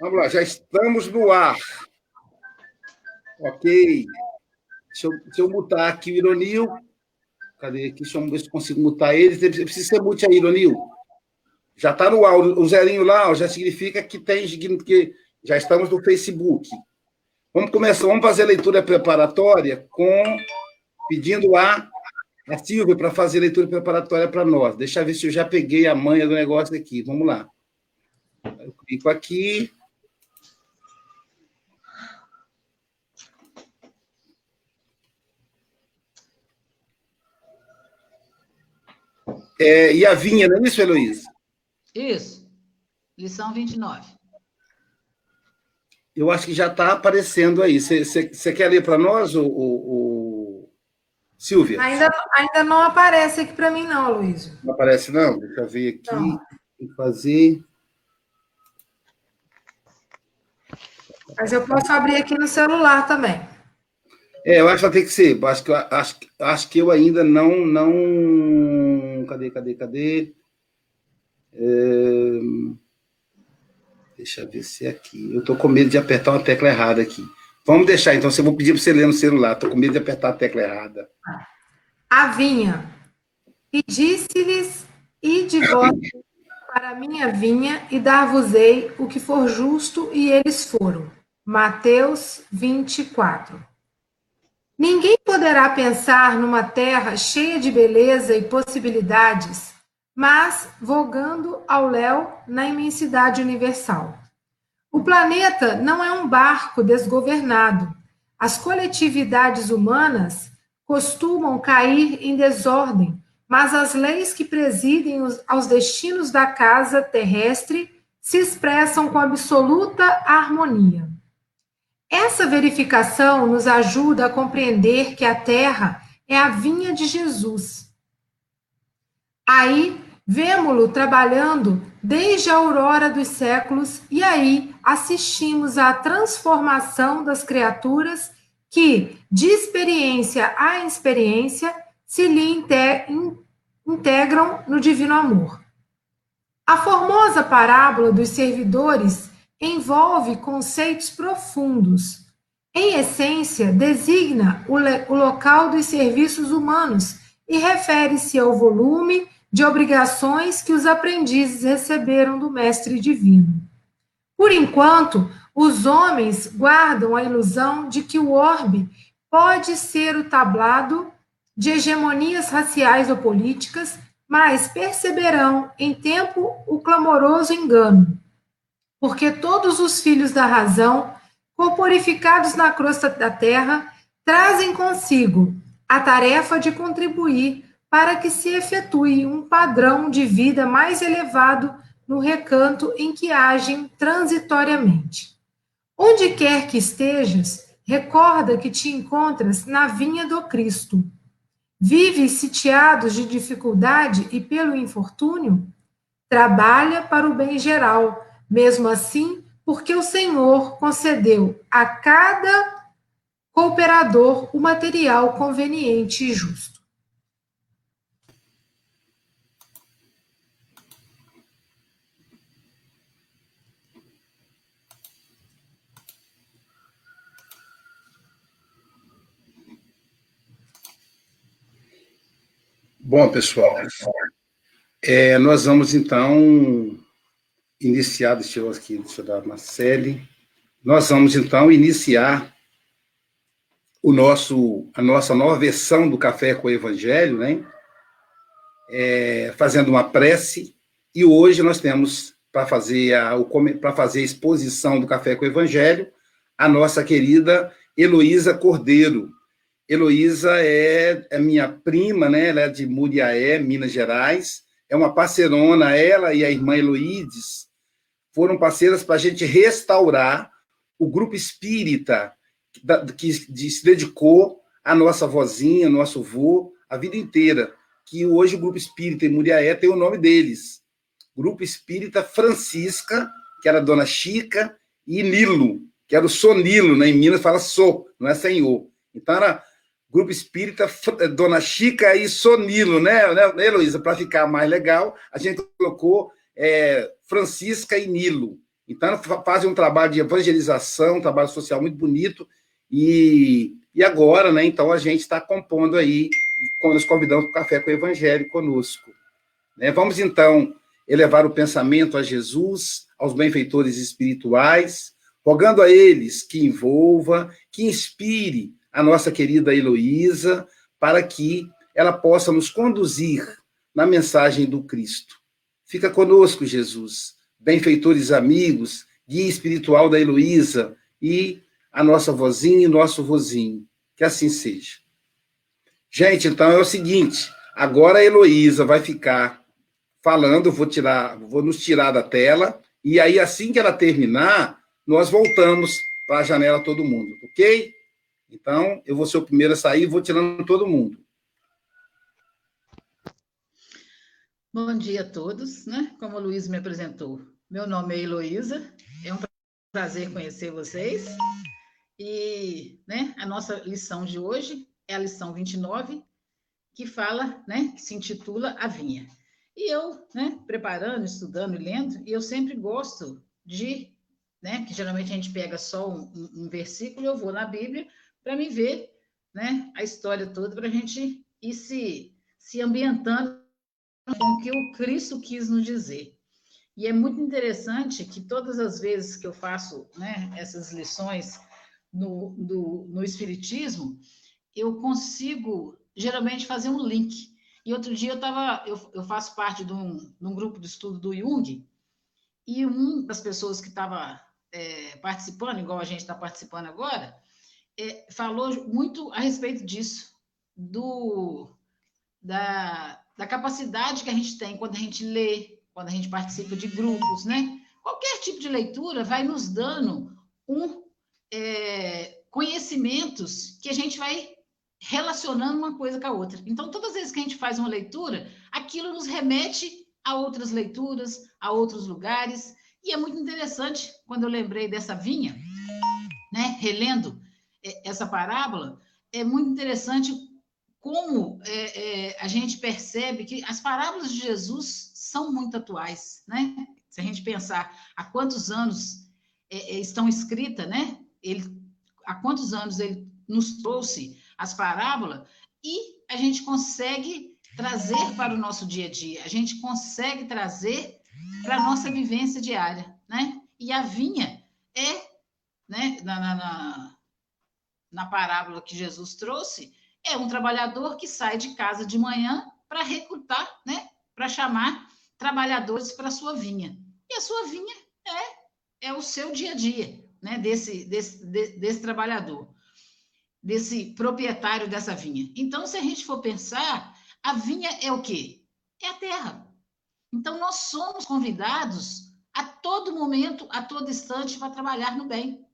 Vamos lá, já estamos no ar. Ok. Deixa eu, deixa eu mutar aqui o Ironil. Cadê aqui? Deixa eu ver se consigo mutar ele. Precisa ser mute aí, Ironil. Já está no ar. O zerinho lá ó, já significa que tem que já estamos no Facebook. Vamos começar, vamos fazer a leitura preparatória com pedindo a, a Silvia para fazer a leitura preparatória para nós. Deixa eu ver se eu já peguei a manha do negócio aqui. Vamos lá. Eu clico aqui. É, e a vinha, não é isso, Heloísa? Isso. Lição 29. Eu acho que já está aparecendo aí. Você quer ler para nós, o, o, o, Silvia? Ainda, ainda não aparece aqui para mim, não, Luiz. Não aparece, não? Deixa eu ver aqui. Não. Fazer. Mas eu posso abrir aqui no celular também. É, eu acho que vai ter que ser. Acho que, acho, acho que eu ainda não. não... Cadê, cadê, cadê? É... Deixa eu ver se é aqui. Eu estou com medo de apertar uma tecla errada aqui. Vamos deixar, então. Eu vou pedir para você ler no celular. Estou com medo de apertar a tecla errada. A vinha. E disse-lhes: Ide vós para a minha vinha e dar-vos-ei o que for justo, e eles foram. Mateus 24. Ninguém poderá pensar numa terra cheia de beleza e possibilidades, mas vogando ao léu na imensidade universal. O planeta não é um barco desgovernado. As coletividades humanas costumam cair em desordem, mas as leis que presidem os, aos destinos da casa terrestre se expressam com absoluta harmonia. Essa verificação nos ajuda a compreender que a terra é a vinha de Jesus. Aí vemos-lo trabalhando desde a aurora dos séculos e aí assistimos à transformação das criaturas que, de experiência a experiência, se lhe integram no divino amor. A formosa parábola dos servidores envolve conceitos profundos. Em essência, designa o, o local dos serviços humanos e refere-se ao volume de obrigações que os aprendizes receberam do Mestre Divino. Por enquanto, os homens guardam a ilusão de que o orbe pode ser o tablado de hegemonias raciais ou políticas, mas perceberão em tempo o clamoroso engano porque todos os filhos da razão, corporificados na crosta da terra, trazem consigo a tarefa de contribuir para que se efetue um padrão de vida mais elevado no recanto em que agem transitoriamente. Onde quer que estejas, recorda que te encontras na vinha do Cristo. Vives sitiados de dificuldade e pelo infortúnio? Trabalha para o bem geral mesmo assim, porque o Senhor concedeu a cada cooperador o material conveniente e justo. Bom, pessoal, é, nós vamos então iniciado, deixa aqui, deixa eu. Nós vamos então iniciar o nosso, a nossa nova versão do Café com o Evangelho, né? É, fazendo uma prece. E hoje nós temos para fazer a para fazer a exposição do Café com o Evangelho a nossa querida Heloísa Cordeiro. Heloísa é, é minha prima, né? Ela é de Muriaé, Minas Gerais. É uma parceirona, ela e a irmã Heloídes foram parceiras para a gente restaurar o grupo espírita que se dedicou à nossa vozinha, nosso vô, a vida inteira. Que hoje o grupo espírita em Muriaé tem o nome deles. Grupo Espírita Francisca, que era Dona Chica, e Nilo, que era o Sonilo, né? em Minas fala So, não é Senhor. Então era Grupo Espírita Dona Chica e Sonilo, né, né Heloísa? Para ficar mais legal, a gente colocou é, Francisca e Nilo. Então, fazem um trabalho de evangelização, um trabalho social muito bonito, e, e agora, né, então, a gente está compondo aí, quando nos convidamos para o Café com o Evangelho conosco. Né? Vamos, então, elevar o pensamento a Jesus, aos benfeitores espirituais, rogando a eles que envolva, que inspire a nossa querida Heloísa, para que ela possa nos conduzir na mensagem do Cristo. Fica conosco, Jesus, benfeitores amigos, guia espiritual da Heloísa e a nossa vozinha e nosso vozinho. Que assim seja. Gente, então é o seguinte, agora a Heloísa vai ficar falando, vou tirar, vou nos tirar da tela, e aí assim que ela terminar, nós voltamos para a janela todo mundo, ok? Então, eu vou ser o primeiro a sair vou tirando todo mundo. Bom dia a todos, né? Como o Luiz me apresentou, meu nome é Heloísa, é um prazer conhecer vocês. E né, a nossa lição de hoje é a lição 29, que fala, né, que se intitula A Vinha. E eu, né, preparando, estudando e lendo, e eu sempre gosto de, né, que geralmente a gente pega só um, um versículo, eu vou na Bíblia para me ver, né, a história toda, para a gente ir se, se ambientando com o que o Cristo quis nos dizer. E é muito interessante que todas as vezes que eu faço né, essas lições no, no, no Espiritismo, eu consigo geralmente fazer um link. E outro dia eu estava, eu, eu, faço parte de um, de um, grupo de estudo do Jung, e uma das pessoas que estava é, participando, igual a gente está participando agora, é, falou muito a respeito disso, do, da, da capacidade que a gente tem quando a gente lê, quando a gente participa de grupos, né? Qualquer tipo de leitura vai nos dando um é, conhecimentos que a gente vai relacionando uma coisa com a outra. Então, todas as vezes que a gente faz uma leitura, aquilo nos remete a outras leituras, a outros lugares. E é muito interessante, quando eu lembrei dessa vinha, né, relendo é, essa parábola, é muito interessante como é, é, a gente percebe que as parábolas de Jesus são muito atuais, né? Se a gente pensar há quantos anos é, é estão escritas, né? Ele, há quantos anos ele nos trouxe as parábolas e a gente consegue trazer para o nosso dia a dia, a gente consegue trazer para a nossa vivência diária, né? E a vinha é, né, na, na, na, na parábola que Jesus trouxe, é um trabalhador que sai de casa de manhã para recrutar, né, para chamar trabalhadores para a sua vinha. E a sua vinha é, é o seu dia a dia, né, desse, desse, desse trabalhador, desse proprietário dessa vinha. Então, se a gente for pensar, a vinha é o quê? É a terra. Então, nós somos convidados a todo momento, a todo instante, para trabalhar no bem,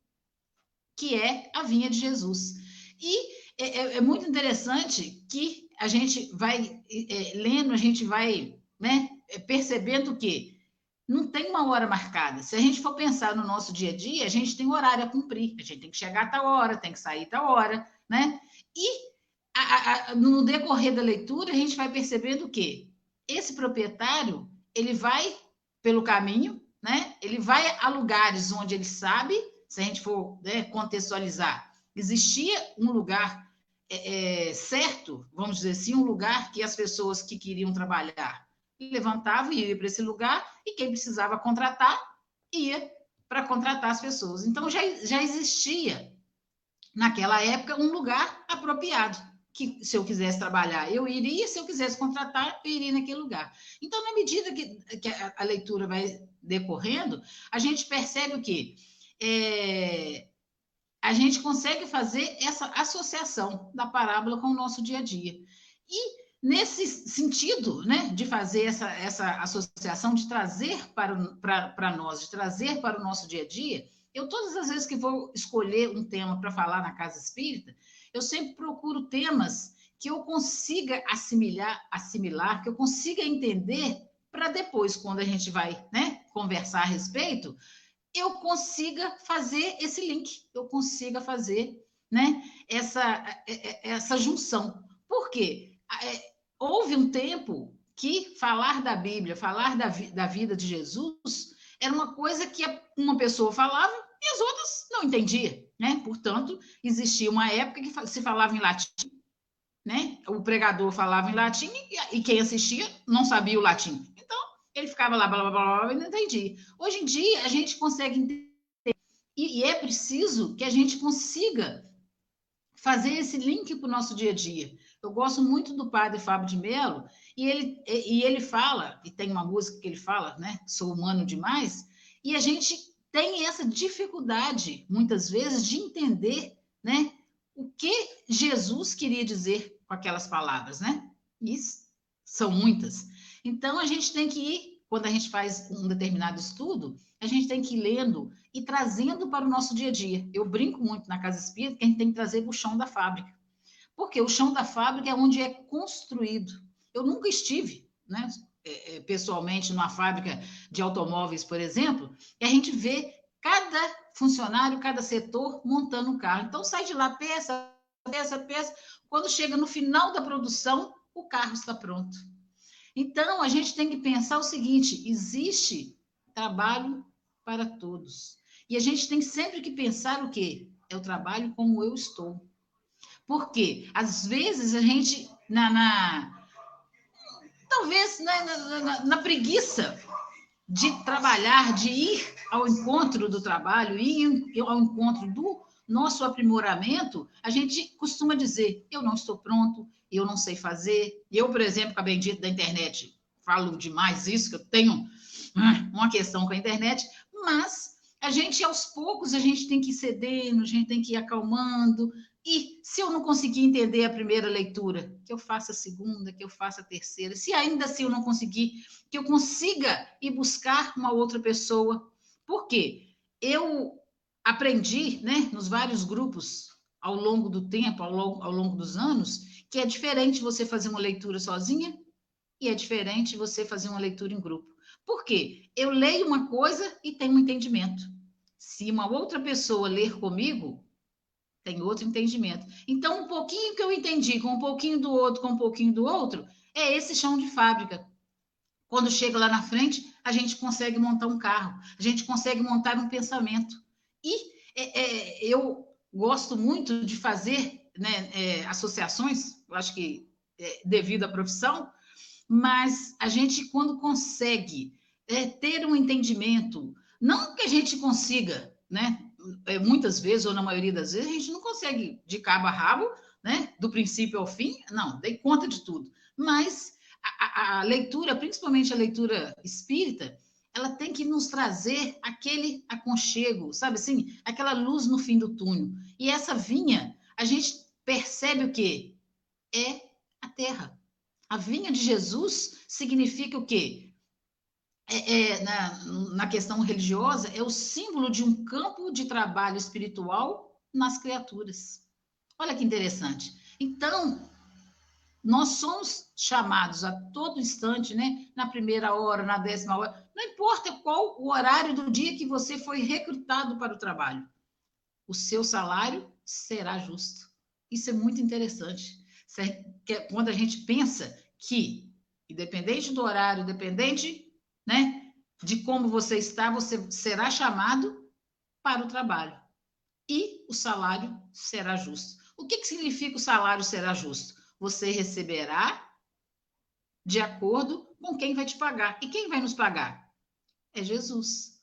que é a vinha de Jesus. E é, é, é muito interessante que a gente vai é, lendo, a gente vai né, é, percebendo que não tem uma hora marcada. Se a gente for pensar no nosso dia a dia, a gente tem horário a cumprir. A gente tem que chegar a tal hora, tem que sair a tal hora, né? E a, a, no decorrer da leitura, a gente vai percebendo que esse proprietário, ele vai pelo caminho, né? Ele vai a lugares onde ele sabe, se a gente for né, contextualizar, existia um lugar é, é, certo, vamos dizer assim, um lugar que as pessoas que queriam trabalhar levantavam e iam para esse lugar, e quem precisava contratar ia para contratar as pessoas. Então já, já existia naquela época um lugar apropriado que se eu quisesse trabalhar, eu iria, se eu quisesse contratar, eu iria naquele lugar. Então, na medida que, que a, a leitura vai decorrendo, a gente percebe o quê? É, a gente consegue fazer essa associação da parábola com o nosso dia a dia. E nesse sentido, né, de fazer essa, essa associação, de trazer para, nós, de trazer para o nosso dia a dia, eu todas as vezes que vou escolher um tema para falar na casa espírita, eu sempre procuro temas que eu consiga assimilar, assimilar, que eu consiga entender para depois, quando a gente vai né, conversar a respeito, eu consiga fazer esse link, eu consiga fazer né, essa, é, é, essa junção. Por quê? É, houve um tempo que falar da Bíblia, falar da, da vida de Jesus, era uma coisa que uma pessoa falava e as outras não entendiam, né? Portanto, existia uma época que se falava em latim, né? O pregador falava em latim e, quem assistia não sabia o latim. Ele ficava lá, blá, blá, blá, blá, e não entendia. Hoje em dia, a gente consegue entender e, e é preciso que a gente consiga fazer esse link para o nosso dia a dia. Eu gosto muito do padre Fábio de Mello, e ele, e ele fala, e tem uma música que ele fala, né? Sou humano demais, e a gente tem essa dificuldade, muitas vezes, de entender, né? O que Jesus queria dizer com aquelas palavras, né? Isso são muitas. Então, a gente tem que ir, quando a gente faz um determinado estudo, a gente tem que ir lendo e trazendo para o nosso dia a dia. Eu brinco muito na Casa Espírita que a gente tem que trazer para o chão da fábrica. Porque o chão da fábrica é onde é construído. Eu nunca estive, né, é, é, pessoalmente, numa fábrica de automóveis, por exemplo, e a gente vê cada funcionário, cada setor montando um carro. Então, sai de lá peça, peça, peça. Quando chega no final da produção, o carro está pronto. Então, a gente tem que pensar o seguinte: existe trabalho para todos. E a gente tem sempre que pensar o quê? É o trabalho como eu estou. Porque, às vezes, a gente, na, na talvez na, na, na, preguiça de trabalhar, de ir ao encontro do trabalho, ir ao encontro do nosso aprimoramento, a gente costuma dizer: eu não estou pronto, eu não sei fazer. Eu, por exemplo, com a bendita da internet, falo demais isso, que eu tenho hum, uma questão com a internet, mas a gente, aos poucos, a gente tem que ir cedendo, a gente tem que ir acalmando, e se eu não conseguir entender a primeira leitura, que eu faça a segunda, que eu faça a terceira. Se ainda assim eu não conseguir, que eu consiga ir buscar uma outra pessoa. Por quê? Eu aprendi, né, nos vários grupos ao longo do tempo, ao longo, ao longo dos anos, que é diferente você fazer uma leitura sozinha e é diferente você fazer uma leitura em grupo. Por quê? Eu leio uma coisa e tenho um entendimento. Se uma outra pessoa ler comigo, tem outro entendimento. Então, um pouquinho que eu entendi, com um pouquinho do outro, com um pouquinho do outro, é esse chão de fábrica. Quando chega lá na frente, a gente consegue montar um carro, a gente consegue montar um pensamento. E é, é, eu gosto muito de fazer né, é, associações, acho que é, devido à profissão, mas a gente, quando consegue é, ter um entendimento, não que a gente consiga, né, é, muitas vezes, ou na maioria das vezes, a gente não consegue de cabo a rabo, né? Do princípio ao fim, não, dei conta de tudo. Mas a, a, a leitura, principalmente a leitura espírita, ela tem que nos trazer aquele aconchego, sabe assim? Aquela luz no fim do túnel. E essa vinha, a gente percebe o quê? É a terra. A vinha de Jesus significa o quê? é, é, na, na questão religiosa, é o símbolo de um campo de trabalho espiritual nas criaturas. Olha que interessante. Então, nós somos chamados a todo instante, né? Na primeira hora, na décima hora, não importa qual o horário do dia que você foi recrutado para o trabalho, o seu salário será justo. Isso é muito interessante. Quando a gente pensa que, independente do horário, independente né? De como você está, você será chamado para o trabalho. E o salário será justo. O que, que significa o salário será justo? Você receberá de acordo com quem vai te pagar. E quem vai nos pagar? É Jesus.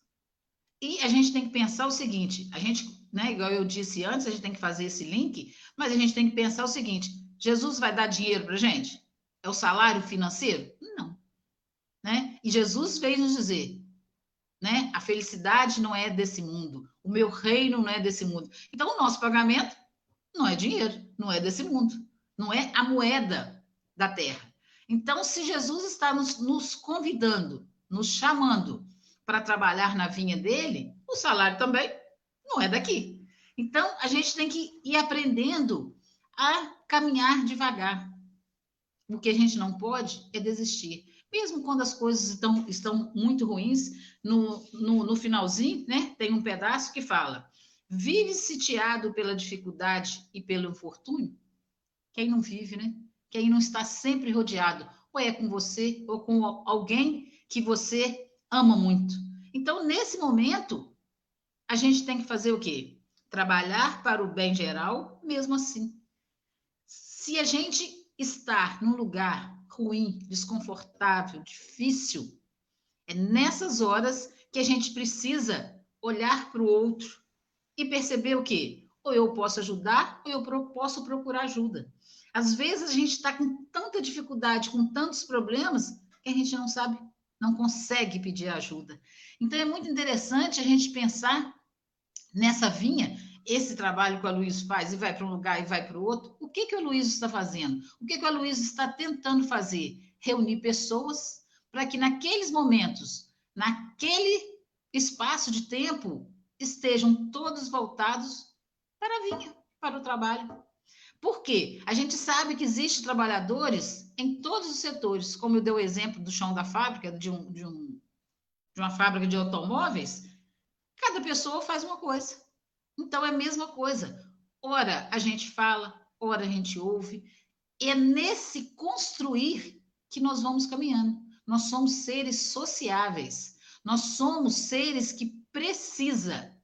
E a gente tem que pensar o seguinte: a gente, né, igual eu disse antes, a gente tem que fazer esse link, mas a gente tem que pensar o seguinte: Jesus vai dar dinheiro para gente? É o salário financeiro? Não né? E Jesus veio nos dizer, né? A felicidade não é desse mundo, o meu reino não é desse mundo. Então, o nosso pagamento não é dinheiro, não é desse mundo, não é a moeda da terra. Então, se Jesus está nos, nos convidando, nos chamando para trabalhar na vinha dele, o salário também não é daqui. Então, a gente tem que ir aprendendo a caminhar devagar. O que a gente não pode é desistir mesmo quando as coisas estão, estão muito ruins, no, no, no finalzinho, né, tem um pedaço que fala: vive sitiado pela dificuldade e pelo infortúnio? Quem não vive, né? Quem não está sempre rodeado, ou é com você, ou com alguém que você ama muito. Então, nesse momento, a gente tem que fazer o quê? Trabalhar para o bem geral, mesmo assim. Se a gente estar num lugar ruim, desconfortável, difícil, é nessas horas que a gente precisa olhar para o outro e perceber o quê? Ou eu posso ajudar, ou eu posso procurar ajuda. Às vezes a gente está com tanta dificuldade, com tantos problemas, que a gente não sabe, não consegue pedir ajuda. Então é muito interessante a gente pensar nessa vinha, esse trabalho que o Luiz faz e vai para um lugar e vai para o outro. O que, que o Luiz está fazendo? O que, que o Luiz está tentando fazer? Reunir pessoas para que naqueles momentos, naquele espaço de tempo, estejam todos voltados para a vinha, para o trabalho. Por quê? A gente sabe que existem trabalhadores em todos os setores, como eu dei o exemplo do chão da fábrica, de, um, de, um, de uma fábrica de automóveis, cada pessoa faz uma coisa. Então é a mesma coisa. Ora a gente fala, ora a gente ouve. É nesse construir que nós vamos caminhando. Nós somos seres sociáveis. Nós somos seres que precisa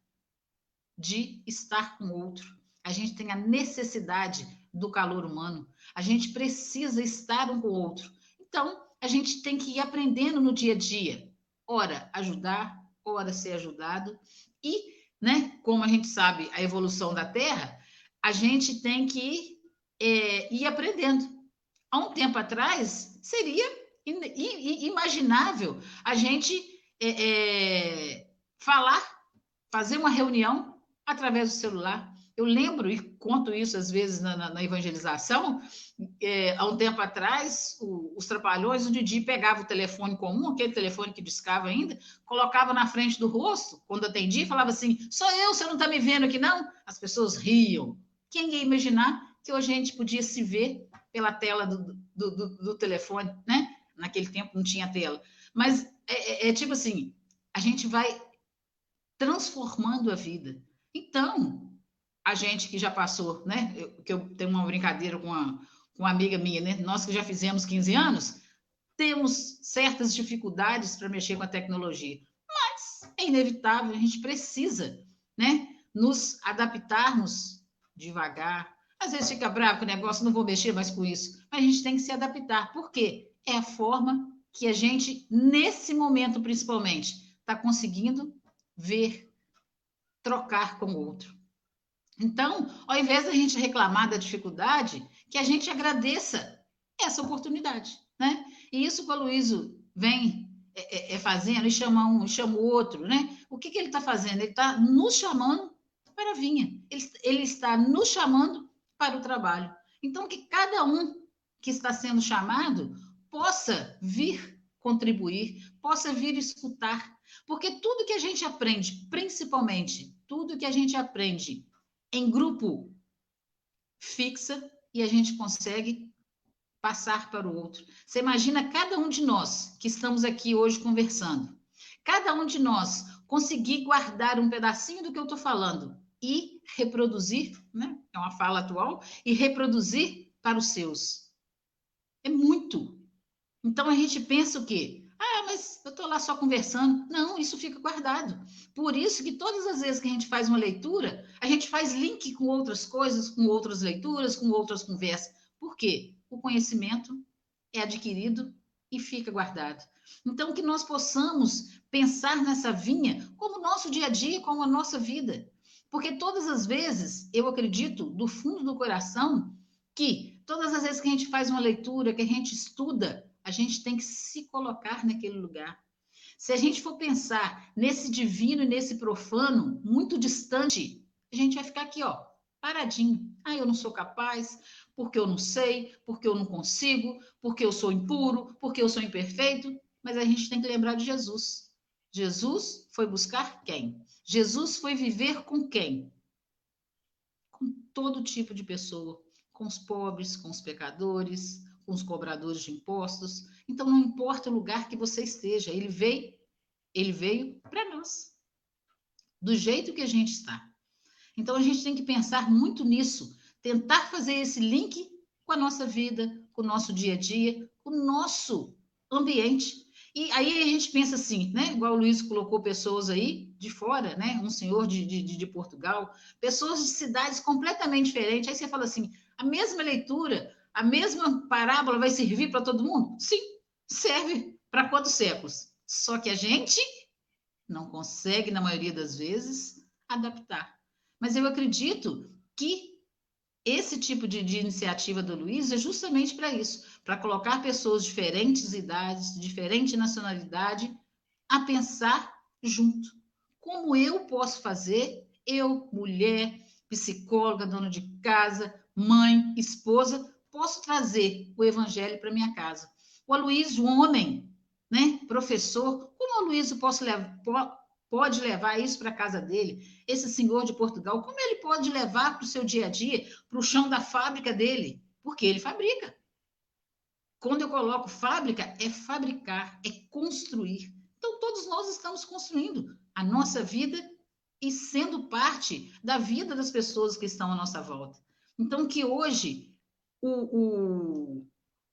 de estar com o outro a gente tem a necessidade do calor humano, a gente precisa estar um com o outro. Então, a gente tem que ir aprendendo no dia a dia. Ora, ajudar, ora ser ajudado. E, né, como a gente sabe a evolução da Terra, a gente tem que é, ir aprendendo. Há um tempo atrás, seria imaginável a gente é, é, falar, fazer uma reunião através do celular. Eu lembro e conto isso às vezes na, na, na evangelização. É, há um tempo atrás, o, os trapalhões, o Didi pegava o telefone comum, aquele telefone que discava ainda, colocava na frente do rosto, quando atendia, falava assim: sou eu, você não está me vendo aqui, não? As pessoas riam. Quem ia imaginar que a gente podia se ver pela tela do, do, do, do telefone, né? Naquele tempo não tinha tela. Mas é, é, é tipo assim: a gente vai transformando a vida. Então, a gente que já passou, né? Eu, que eu tenho uma brincadeira com uma, com uma amiga minha, né? Nós que já fizemos 15 anos, temos certas dificuldades para mexer com a tecnologia, mas é inevitável, a gente precisa, né? Nos adaptarmos devagar. Às vezes fica bravo com o negócio, não vou mexer mais com isso, mas a gente tem que se adaptar. Por quê? É a forma que a gente, nesse momento principalmente, está conseguindo ver, trocar com o outro. Então, ao invés da gente reclamar da dificuldade, que a gente agradeça essa oportunidade, né? E isso que o Luísio vem é, é, é, fazendo e chama um, chama o outro, né? O que, que ele está fazendo? Ele está nos chamando para a vinha, ele, ele está nos chamando para o trabalho. Então, que cada um que está sendo chamado possa vir contribuir, possa vir escutar, porque tudo que a gente aprende, principalmente tudo que a gente aprende em grupo fixa e a gente consegue passar para o outro. Você imagina cada um de nós que estamos aqui hoje conversando, cada um de nós conseguir guardar um pedacinho do que eu estou falando e reproduzir, né? É uma fala atual, e reproduzir para os seus. É muito. Então a gente pensa o quê? Eu estou lá só conversando. Não, isso fica guardado. Por isso que todas as vezes que a gente faz uma leitura, a gente faz link com outras coisas, com outras leituras, com outras conversas. Por quê? O conhecimento é adquirido e fica guardado. Então, que nós possamos pensar nessa vinha como nosso dia a dia, como a nossa vida. Porque todas as vezes, eu acredito, do fundo do coração, que todas as vezes que a gente faz uma leitura, que a gente estuda, a gente tem que se colocar naquele lugar. Se a gente for pensar nesse divino e nesse profano, muito distante, a gente vai ficar aqui, ó, paradinho. Ah, eu não sou capaz, porque eu não sei, porque eu não consigo, porque eu sou impuro, porque eu sou imperfeito. Mas a gente tem que lembrar de Jesus. Jesus foi buscar quem? Jesus foi viver com quem? Com todo tipo de pessoa, com os pobres, com os pecadores, com os cobradores de impostos. Então, não importa o lugar que você esteja, ele veio, ele veio para nós, do jeito que a gente está. Então, a gente tem que pensar muito nisso, tentar fazer esse link com a nossa vida, com o nosso dia a dia, com o nosso ambiente. E aí a gente pensa assim, né? Igual o Luiz colocou pessoas aí de fora, né? Um senhor de, de, de Portugal, pessoas de cidades completamente diferentes. Aí você fala assim: a mesma leitura, a mesma parábola vai servir para todo mundo? Sim, serve para quantos séculos? Só que a gente não consegue, na maioria das vezes, adaptar. Mas eu acredito que esse tipo de, de iniciativa do Luiz é justamente para isso, para colocar pessoas de diferentes idades, diferente nacionalidade, a pensar junto. Como eu posso fazer, eu, mulher, psicóloga, dona de casa, mãe, esposa, posso trazer o evangelho para minha casa. O Aloysio, homem, né, professor, como o Aloysio posso levar, pode levar isso para a casa dele? Esse senhor de Portugal, como ele pode levar para o seu dia a dia, para o chão da fábrica dele? Porque ele fabrica. Quando eu coloco fábrica, é fabricar, é construir. Então, todos nós estamos construindo a nossa vida e sendo parte da vida das pessoas que estão à nossa volta. Então, que hoje o, o,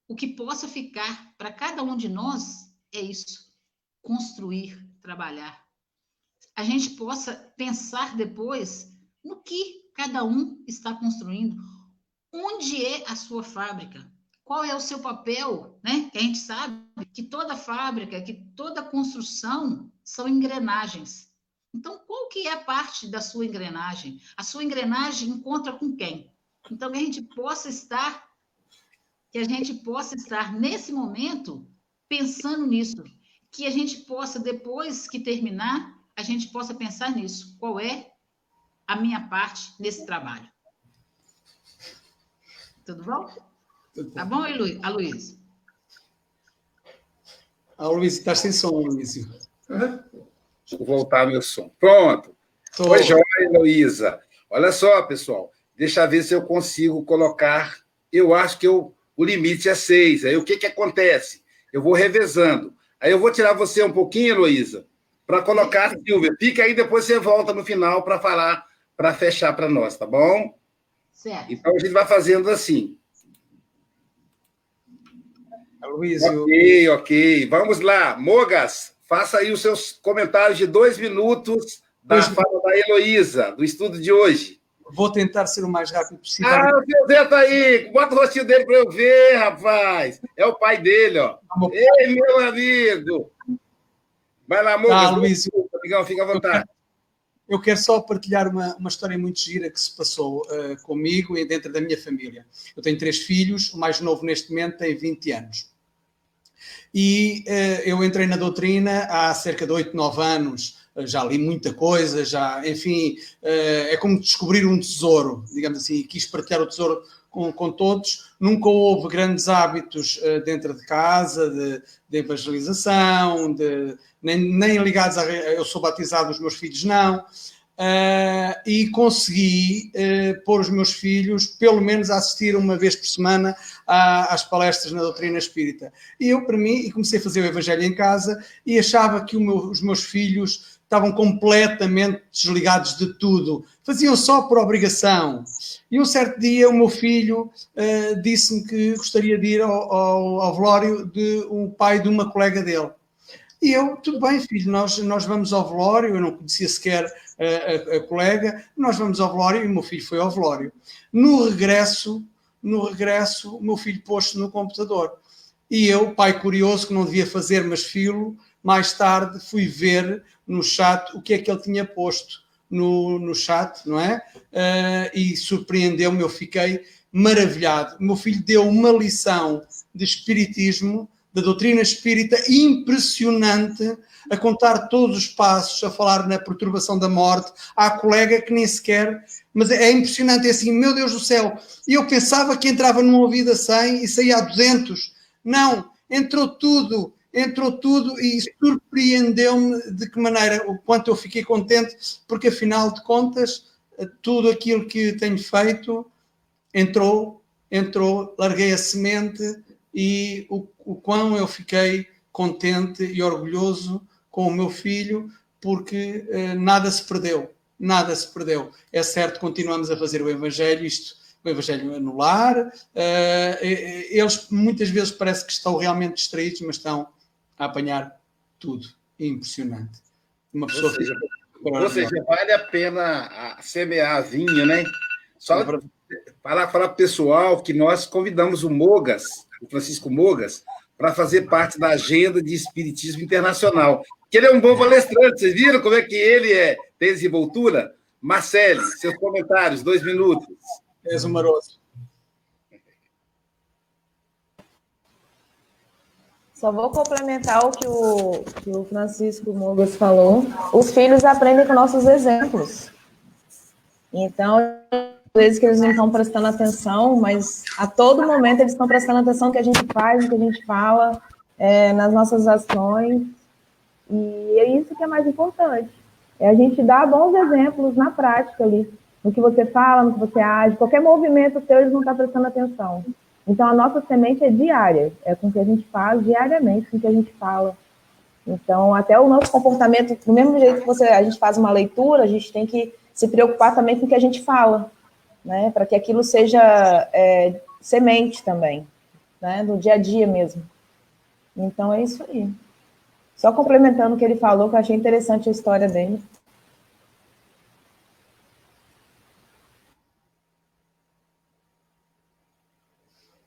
o que possa ficar para cada um de nós é isso: construir, trabalhar. A gente possa pensar depois no que cada um está construindo, onde é a sua fábrica, qual é o seu papel, né? A gente sabe que toda fábrica, que toda construção são engrenagens. Então, qual que é a parte da sua engrenagem? A sua engrenagem encontra com quem? Então, que a gente possa estar, que a gente possa estar nesse momento pensando nisso, que a gente possa depois que terminar, a gente possa pensar nisso. Qual é a minha parte nesse trabalho? Tudo bom? Tá bom, Aloysio? Ah, Luiz, está sem som, Luiz. Deixa eu voltar meu som. Pronto. Tô. Oi, joia, Heloísa. Olha só, pessoal. Deixa eu ver se eu consigo colocar. Eu acho que eu, o limite é seis. Aí o que, que acontece? Eu vou revezando. Aí eu vou tirar você um pouquinho, Heloísa, para colocar a Silvia. Fica aí, depois você volta no final para falar, para fechar para nós, tá bom? Certo. Então a gente vai fazendo assim. Luiz, ok, eu... ok. Vamos lá. Mogas, faça aí os seus comentários de dois minutos da dois... fala da Heloísa, do estudo de hoje. Vou tentar ser o mais rápido possível. Ah, o seu Zé tá aí. Bota o rostinho dele para eu ver, rapaz. É o pai dele, ó. Vamos. Ei, meu amigo. Vai lá, Mogas. Ah, Luiz. Amigão, fica à vontade. Eu quero só partilhar uma, uma história muito gira que se passou uh, comigo e dentro da minha família. Eu tenho três filhos, o mais novo neste momento tem 20 anos. E uh, eu entrei na doutrina há cerca de 8, 9 anos, já li muita coisa, já, enfim, uh, é como descobrir um tesouro, digamos assim, quis partilhar o tesouro com, com todos. Nunca houve grandes hábitos dentro de casa, de, de evangelização, de, nem, nem, ligados a. Eu sou batizado, os meus filhos não. Uh, e consegui uh, pôr os meus filhos, pelo menos, a assistir uma vez por semana à, às palestras na doutrina espírita. E eu, para mim, e comecei a fazer o Evangelho em casa e achava que meu, os meus filhos estavam completamente desligados de tudo, faziam só por obrigação. E um certo dia, o meu filho uh, disse-me que gostaria de ir ao, ao, ao velório de um pai de uma colega dele. E eu, tudo bem, filho, nós, nós vamos ao velório, eu não conhecia sequer a, a, a, colega, nós vamos ao velório e o meu filho foi ao velório. No regresso, no regresso, o meu filho pôs-se no computador. E eu, pai curioso, que não devia fazer, mas filo, mais tarde fui ver no chat o que é que ele tinha posto no, no chat, não é? Uh, e surpreendeu-me, eu fiquei maravilhado. O meu filho deu uma lição de espiritismo da doutrina espírita impressionante, a contar todos os passos, a falar na perturbação da morte. Há colega que nem sequer. Mas é impressionante, é assim, meu Deus do céu. Eu pensava que entrava numa ouvida 100 e saía a 200. Não, entrou tudo, entrou tudo e surpreendeu-me de que maneira, o quanto eu fiquei contente, porque afinal de contas, tudo aquilo que tenho feito entrou, entrou, larguei a semente e o, o quão eu fiquei contente e orgulhoso com o meu filho, porque eh, nada se perdeu, nada se perdeu. É certo, continuamos a fazer o Evangelho, isto, o Evangelho no lar, eh, eles muitas vezes parece que estão realmente distraídos, mas estão a apanhar tudo. Impressionante. Uma pessoa ou seja, ou seja, vale a pena semear a vinha, né? Só para falar para o pessoal que nós convidamos o Mogas, o Francisco Mogas, para fazer parte da agenda de Espiritismo Internacional. Que ele é um bom palestrante, vocês viram como é que ele é, tem desenvoltura? Marcele, seus comentários, dois minutos. És um maroto. Só vou complementar o que o, que o Francisco Mogas falou. Os filhos aprendem com nossos exemplos. Então, às vezes que eles não estão prestando atenção, mas a todo momento eles estão prestando atenção no que a gente faz, no que a gente fala, é, nas nossas ações. E é isso que é mais importante. É a gente dar bons exemplos na prática ali, no que você fala, no que você age, qualquer movimento seu, eles não estão prestando atenção. Então, a nossa semente é diária, é com o que a gente faz diariamente, com o que a gente fala. Então, até o nosso comportamento, do mesmo jeito que você, a gente faz uma leitura, a gente tem que se preocupar também com o que a gente fala, né? Para que aquilo seja é, semente também, né? Do dia a dia mesmo. Então, é isso aí. Só complementando o que ele falou, que eu achei interessante a história dele.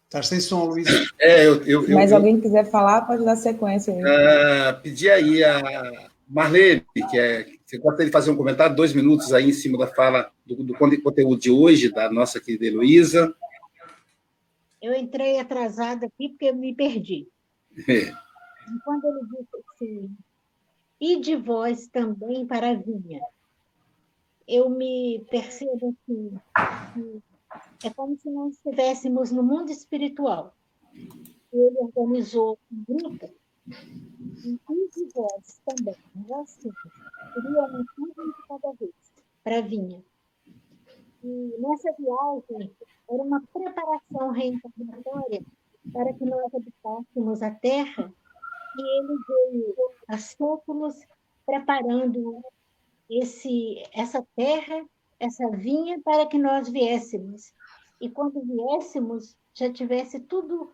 Está sem som, Luiz. É, eu, eu, Mas eu, alguém quiser falar, pode dar sequência aí. Uh, pedir aí a Marlene, que é. Você gostaria de fazer um comentário, dois minutos aí em cima da fala do, do conteúdo de hoje, da nossa querida Heloísa. Eu entrei atrasada aqui porque eu me perdi. É. Quando ele disse assim, e de vós também para a vinha, eu me percebo assim, que é como se nós estivéssemos no mundo espiritual. Ele organizou um grupo e de vós também, nós cinco, queria uma turma de cada vez para vinha. E nessa viagem era uma preparação reencarnatória para que nós habitássemos a Terra e ele veio há séculos preparando esse, essa terra, essa vinha para que nós viéssemos e quando viéssemos já tivesse tudo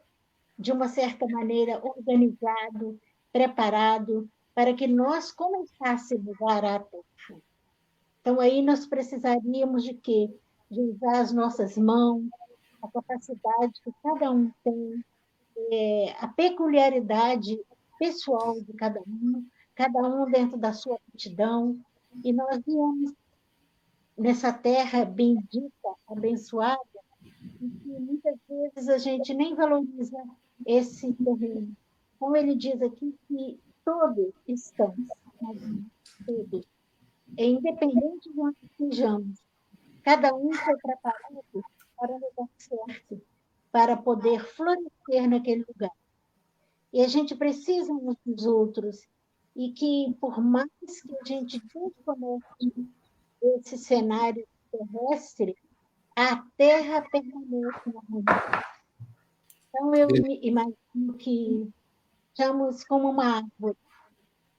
de uma certa maneira organizado, preparado para que nós começássemos a arar terra. Então aí nós precisaríamos de quê? De usar as nossas mãos, a capacidade que cada um tem, é, a peculiaridade pessoal de cada um, cada um dentro da sua aptidão, e nós viemos nessa terra bendita, abençoada, e que muitas vezes a gente nem valoriza esse terreno. Então, ele diz aqui que todos estão, todos, é independente de onde estejamos, cada um foi preparado para o lugar certo, para poder florescer naquele lugar. E a gente precisa uns dos outros, e que, por mais que a gente desconecte esse cenário terrestre, a Terra permanece harmonia. Então, eu imagino que estamos como uma árvore.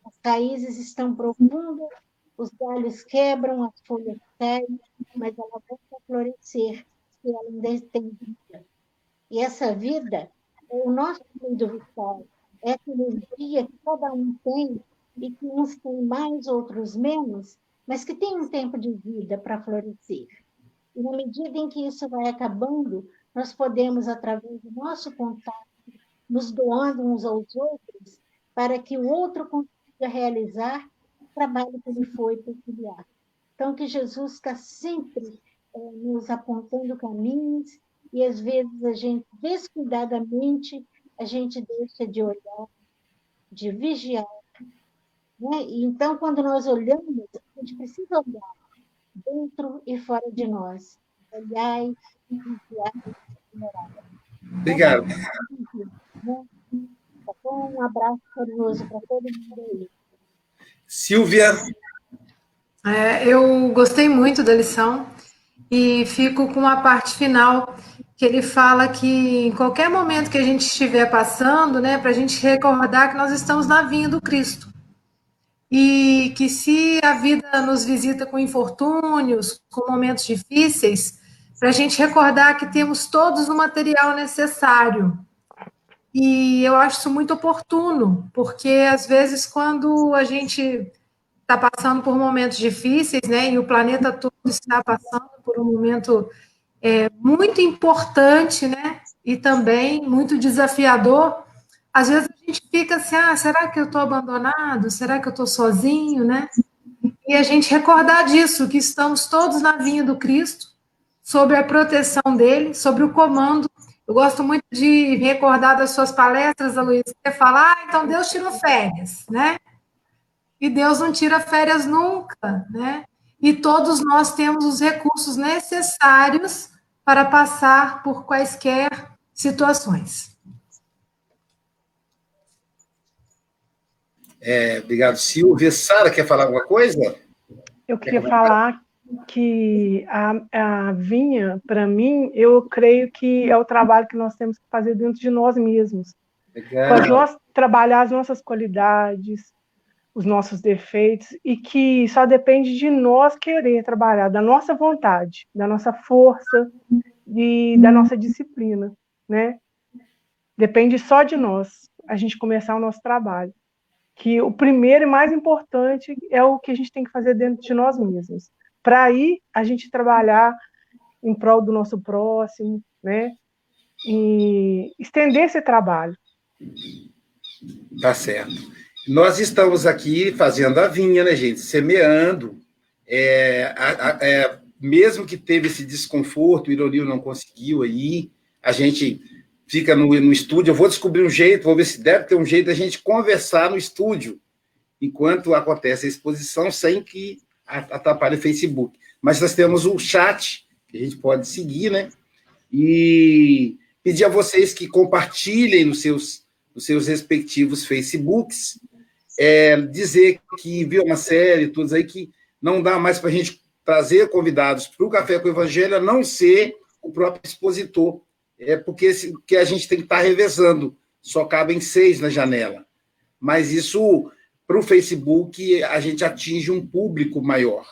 As raízes estão profundas, os galhos quebram, as folhas caem, mas ela volta a florescer se ela ainda tem vida. E essa vida é o nosso mundo vital, é essa energia que cada um tem e que uns têm mais, outros menos, mas que tem um tempo de vida para florescer. E na medida em que isso vai acabando, nós podemos, através do nosso contato, nos doando uns aos outros, para que o outro consiga realizar o trabalho que lhe foi peculiar. Então, que Jesus está sempre é, nos apontando caminhos e, às vezes, a gente, descuidadamente, a gente deixa de olhar, de vigiar. Né? E, então, quando nós olhamos, a gente precisa olhar dentro e fora de nós. Olhai e vigiai Obrigado. Um abraço carinhoso para todo mundo aí. Silvia. É, eu gostei muito da lição e fico com a parte final que ele fala que em qualquer momento que a gente estiver passando, né, para a gente recordar que nós estamos na vinha do Cristo e que se a vida nos visita com infortúnios, com momentos difíceis, para a gente recordar que temos todos o material necessário. E eu acho isso muito oportuno, porque às vezes quando a gente está passando por momentos difíceis, né, e o planeta todo está passando por um momento é, muito importante, né, e também muito desafiador, às vezes a gente fica assim, ah, será que eu estou abandonado? Será que eu estou sozinho, né? E a gente recordar disso, que estamos todos na vinha do Cristo, sobre a proteção dele, sobre o comando. Eu gosto muito de recordar das suas palestras, a Luísa, você fala, ah, então Deus tirou férias, né? E Deus não tira férias nunca, né? E todos nós temos os recursos necessários para passar por quaisquer situações. É, obrigado, Silvia. Sara, quer falar alguma coisa? Eu queria falar que a, a vinha, para mim, eu creio que é o trabalho que nós temos que fazer dentro de nós mesmos. Para nós trabalhar as nossas qualidades, os nossos defeitos, e que só depende de nós querer trabalhar, da nossa vontade, da nossa força e da nossa disciplina, né? Depende só de nós, a gente começar o nosso trabalho que o primeiro e mais importante é o que a gente tem que fazer dentro de nós mesmos. Para aí a gente trabalhar em prol do nosso próximo, né? E estender esse trabalho. Tá certo. Nós estamos aqui fazendo a vinha, né, gente? Semeando. É, a, a, é, mesmo que teve esse desconforto, o Ironil não conseguiu aí, a gente fica no, no estúdio. Eu vou descobrir um jeito, vou ver se deve ter um jeito da gente conversar no estúdio enquanto acontece a exposição, sem que atrapalhe o Facebook. Mas nós temos o chat que a gente pode seguir, né? E pedir a vocês que compartilhem nos seus, nos seus respectivos Facebooks, é, dizer que viu uma série, todos aí, que não dá mais para a gente trazer convidados para o Café com o Evangelho, a não ser o próprio expositor é porque que a gente tem que estar tá revezando. Só cabem seis na janela. Mas isso, para o Facebook, a gente atinge um público maior.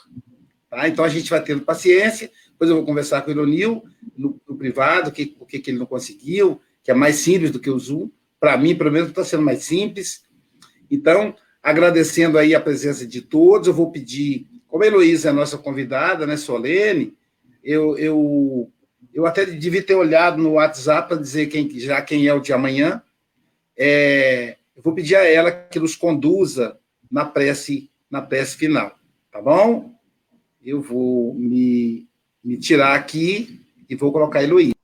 Tá? Então, a gente vai tendo paciência. Depois eu vou conversar com o Ironil no, no privado, que, por que ele não conseguiu, que é mais simples do que o Zoom. Para mim, pelo menos, está sendo mais simples. Então, agradecendo aí a presença de todos, eu vou pedir, como a Heloísa é a nossa convidada, né, solene, eu, eu eu até devia ter olhado no WhatsApp para dizer quem, já quem é o de amanhã. É, eu vou pedir a ela que nos conduza na prece, na prece final, tá bom? Eu vou me, me tirar aqui e vou colocar a Heloísa.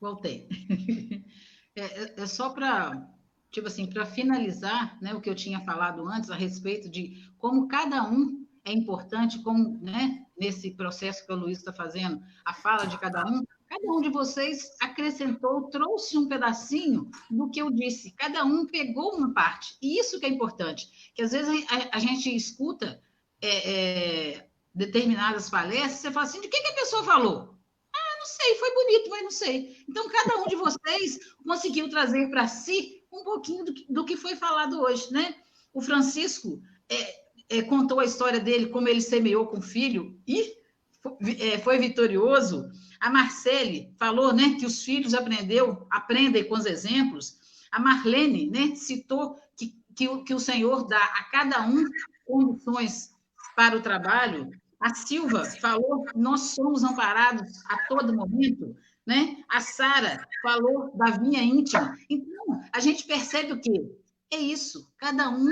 Voltei. É, é, é só para tipo assim, para finalizar, né, o que eu tinha falado antes a respeito de como cada um é importante, como né, nesse processo que o Luiz está fazendo, a fala de cada um, cada um de vocês acrescentou, trouxe um pedacinho do que eu disse, cada um pegou uma parte, e isso que é importante, que às vezes a, a gente escuta é, é, determinadas palestras, você fala assim, de que, que a pessoa falou? Ah, não sei, foi bonito, mas não sei. Então, cada um de vocês conseguiu trazer para si um pouquinho do que, do que foi falado hoje, né? O Francisco, é, é, contou a história dele, como ele semeou com o filho e é, foi vitorioso. A Marcele falou né, que os filhos aprendeu, aprendem com os exemplos. A Marlene né, citou que, que, o, que o Senhor dá a cada um condições para o trabalho. A Silva falou nós somos amparados a todo momento. Né? A Sara falou da vinha íntima. Então, a gente percebe o quê? É isso, cada um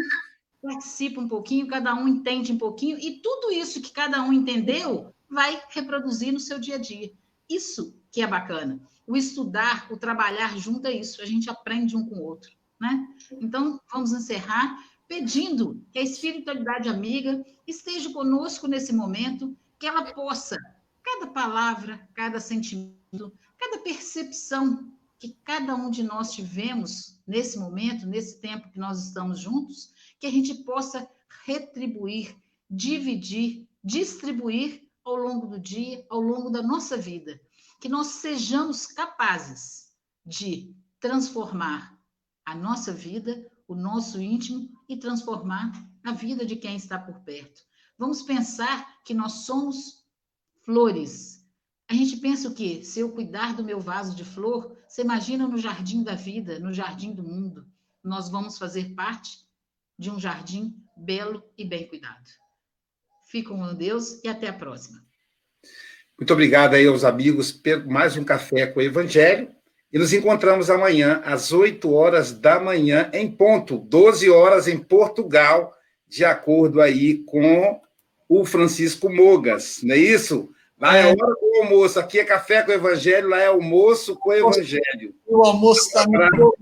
participa um pouquinho, cada um entende um pouquinho, e tudo isso que cada um entendeu vai reproduzir no seu dia a dia. Isso que é bacana. O estudar, o trabalhar junto é isso, a gente aprende um com o outro. Né? Então, vamos encerrar pedindo que a espiritualidade amiga esteja conosco nesse momento, que ela possa, cada palavra, cada sentimento, cada percepção que cada um de nós tivemos nesse momento, nesse tempo que nós estamos juntos, que a gente possa retribuir, dividir, distribuir ao longo do dia, ao longo da nossa vida. Que nós sejamos capazes de transformar a nossa vida, o nosso íntimo e transformar a vida de quem está por perto. Vamos pensar que nós somos flores, A gente pensa o quê? Se eu cuidar do meu vaso de flor, você imagina no jardim da vida, no jardim do mundo, nós vamos fazer parte de um jardim belo e bem cuidado. Fiquem com Deus e até a próxima. Muito obrigado aí aos amigos por mais um café com o Evangelho. E nos encontramos amanhã, às 8 horas da manhã, em ponto, 12 horas em Portugal, de acordo aí com o Francisco Mogas, não é isso? Lá é, é hora do almoço, aqui é café com o evangelho, lá é almoço com o evangelho. O almoço está no forno,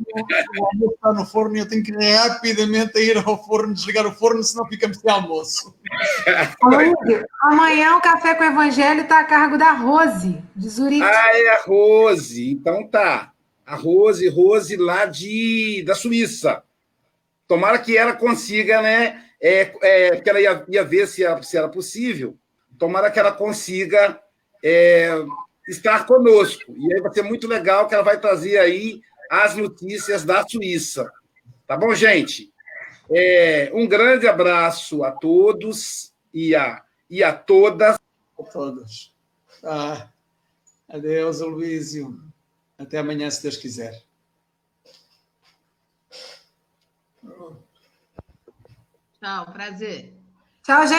o almoço está no forno e eu tenho que rapidamente ir ao forno, desligar o forno, senão ficamos sem almoço. Amanhã o café com o evangelho está a cargo da Rose, de Zurique. Ah, é a Rose, então tá. A Rose, Rose lá de, da Suíça. Tomara que ela consiga, né? É, é, porque ela ia, ia ver se era, se era possível tomara que ela consiga é, estar conosco. E aí vai ser muito legal que ela vai trazer aí as notícias da Suíça. Tá bom, gente? É, um grande abraço a todos e a, e a todas. A todos. Ah, adeus, Luísio. Até amanhã, se Deus quiser. Tchau, prazer. Tchau, gente.